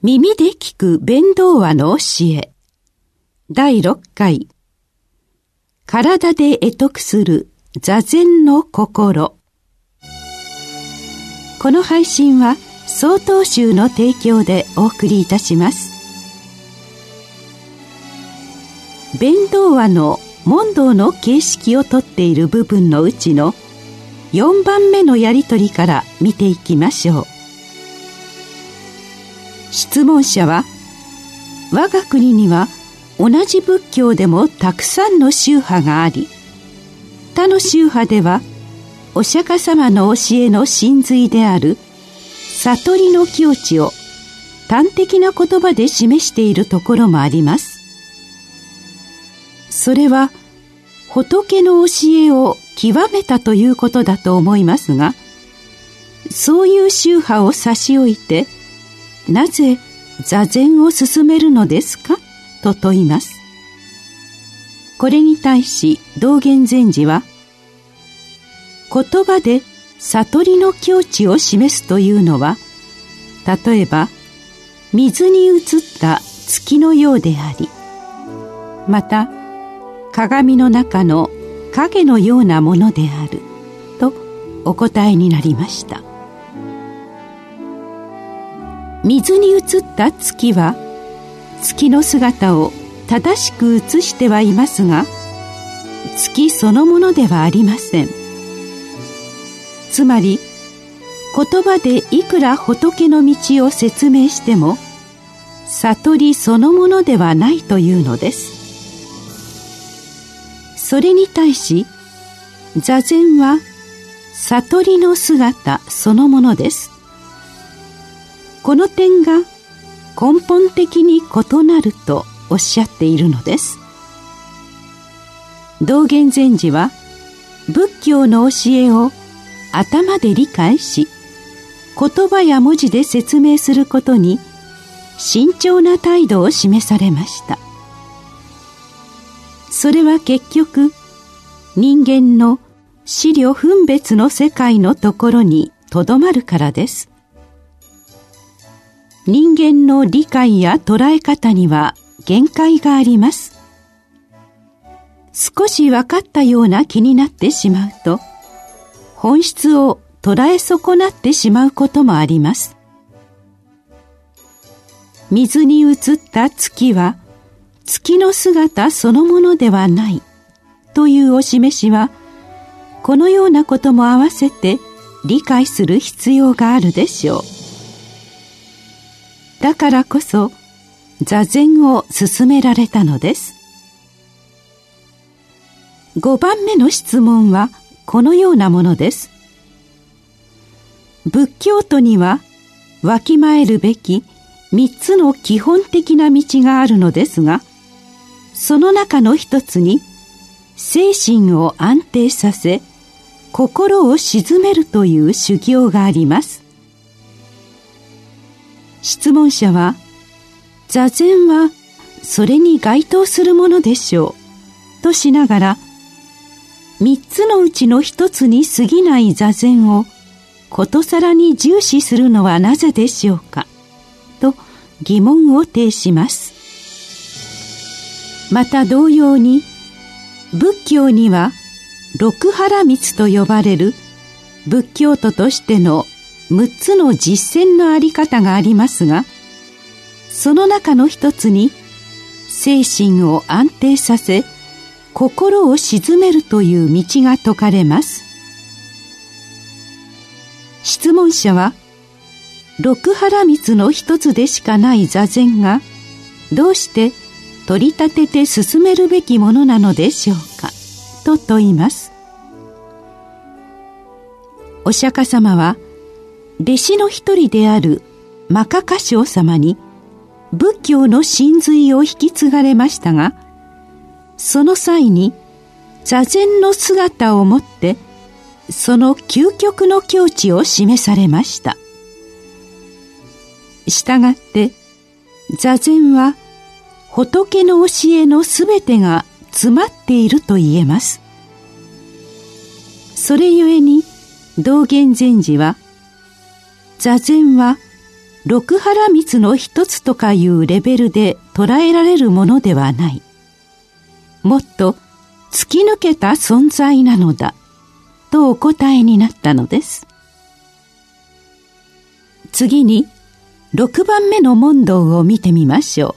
耳で聞く弁道話の教え。第6回。体で得得する座禅の心。この配信は総統集の提供でお送りいたします。弁道話の問答の形式をとっている部分のうちの4番目のやりとりから見ていきましょう。質問者は我が国には同じ仏教でもたくさんの宗派があり他の宗派ではお釈迦様の教えの真髄である悟りの境地を端的な言葉で示しているところもあります。それは仏の教えを極めたということだと思いますがそういう宗派を差し置いてなぜ座禅を進めるのですか？と問います。これに対し道元禅師は言葉で悟りの境地を示すというのは例えば水に映った月のようでありまた鏡の中の影のようなものであるとお答えになりました水に映った月は月の姿を正しく映してはいますが月そのものではありません。つまり言葉でいくら仏の道を説明しても悟りそのものではないというのです。それに対し座禅は悟りの姿そのものです。この点が根本的に異なるとおっしゃっているのです。道元禅師は仏教の教えを頭で理解し言葉や文字で説明することに慎重な態度を示されました。それは結局人間の資料分別の世界のところにとどまるからです。人間の理解や捉え方には限界があります。少し分かったような気になってしまうと本質を捉え損なってしまうこともあります。水に映った月は月の姿そのものではないというお示しはこのようなことも合わせて理解する必要があるでしょう。だからこそ座禅を進められたのです。5番目の質問はこのようなものです。仏教徒にはわきまえるべき3つの基本的な道があるのですがその中の一つに精神を安定させ心を鎮めるという修行があります。質問者は座禅はそれに該当するものでしょうとしながら三つのうちの一つに過ぎない座禅をことさらに重視するのはなぜでしょうかと疑問を呈します。また同様に仏教には六原密と呼ばれる仏教徒としての6つの実践のあり方がありますがその中の一つに精神を安定させ心を鎮めるという道が説かれます。質問者は六原密の一つでしかない座禅がどうして取り立てて進めるべきものなのでしょうかと問います。お釈迦様は弟子の一人であるマカカショ様に仏教の真髄を引き継がれましたがその際に座禅の姿をもってその究極の境地を示されました。したがって座禅は仏の教えのすべてが詰まっていると言えます。それゆえに道元禅師は座禅は六原蜜の一つとかいうレベルで捉えられるものではない。もっと突き抜けた存在なのだ、とお答えになったのです。次に、6番目の問答を見てみましょう。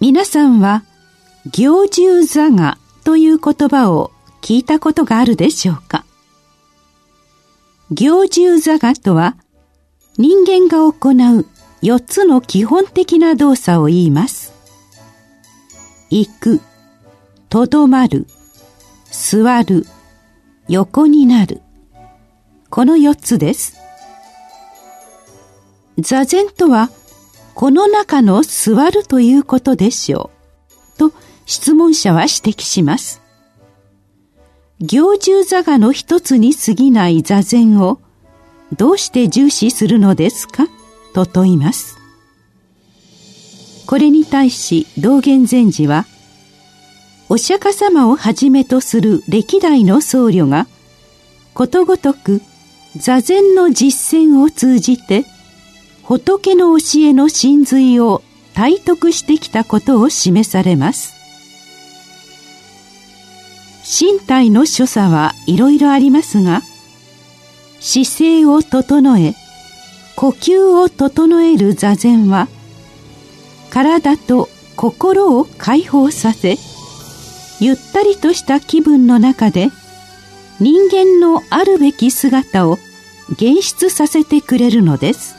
皆さんは、行獣座がという言葉を聞いたことがあるでしょうか？行獣座がとは、人間が行う4つの基本的な動作を言います。行く、とどまる、座る、横になる。この4つです。座禅とは、この中の座るということでしょう。と質問者は指摘します。行住座がの一つに過ぎない座禅をどうして重視するのですか？と問います。これに対し道元禅師は、お釈迦様をはじめとする歴代の僧侶が、ことごとく座禅の実践を通じて仏の教えの真髄を体得してきたことを示されます。身体の所作はいろいろありますが、姿勢を整え、呼吸を整える座禅は、体と心を解放させ、ゆったりとした気分の中で、人間のあるべき姿を現出させてくれるのです。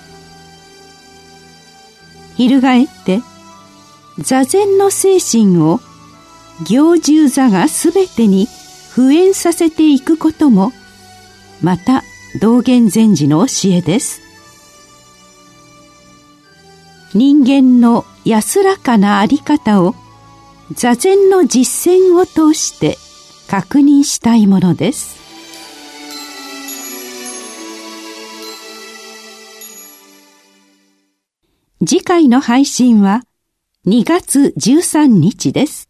翻って座禅の精神を行住座がすべてに普遍させていくこともまた道元禅師の教えです人間の安らかなあり方を座禅の実践を通して確認したいものです次回の配信は2月13日です。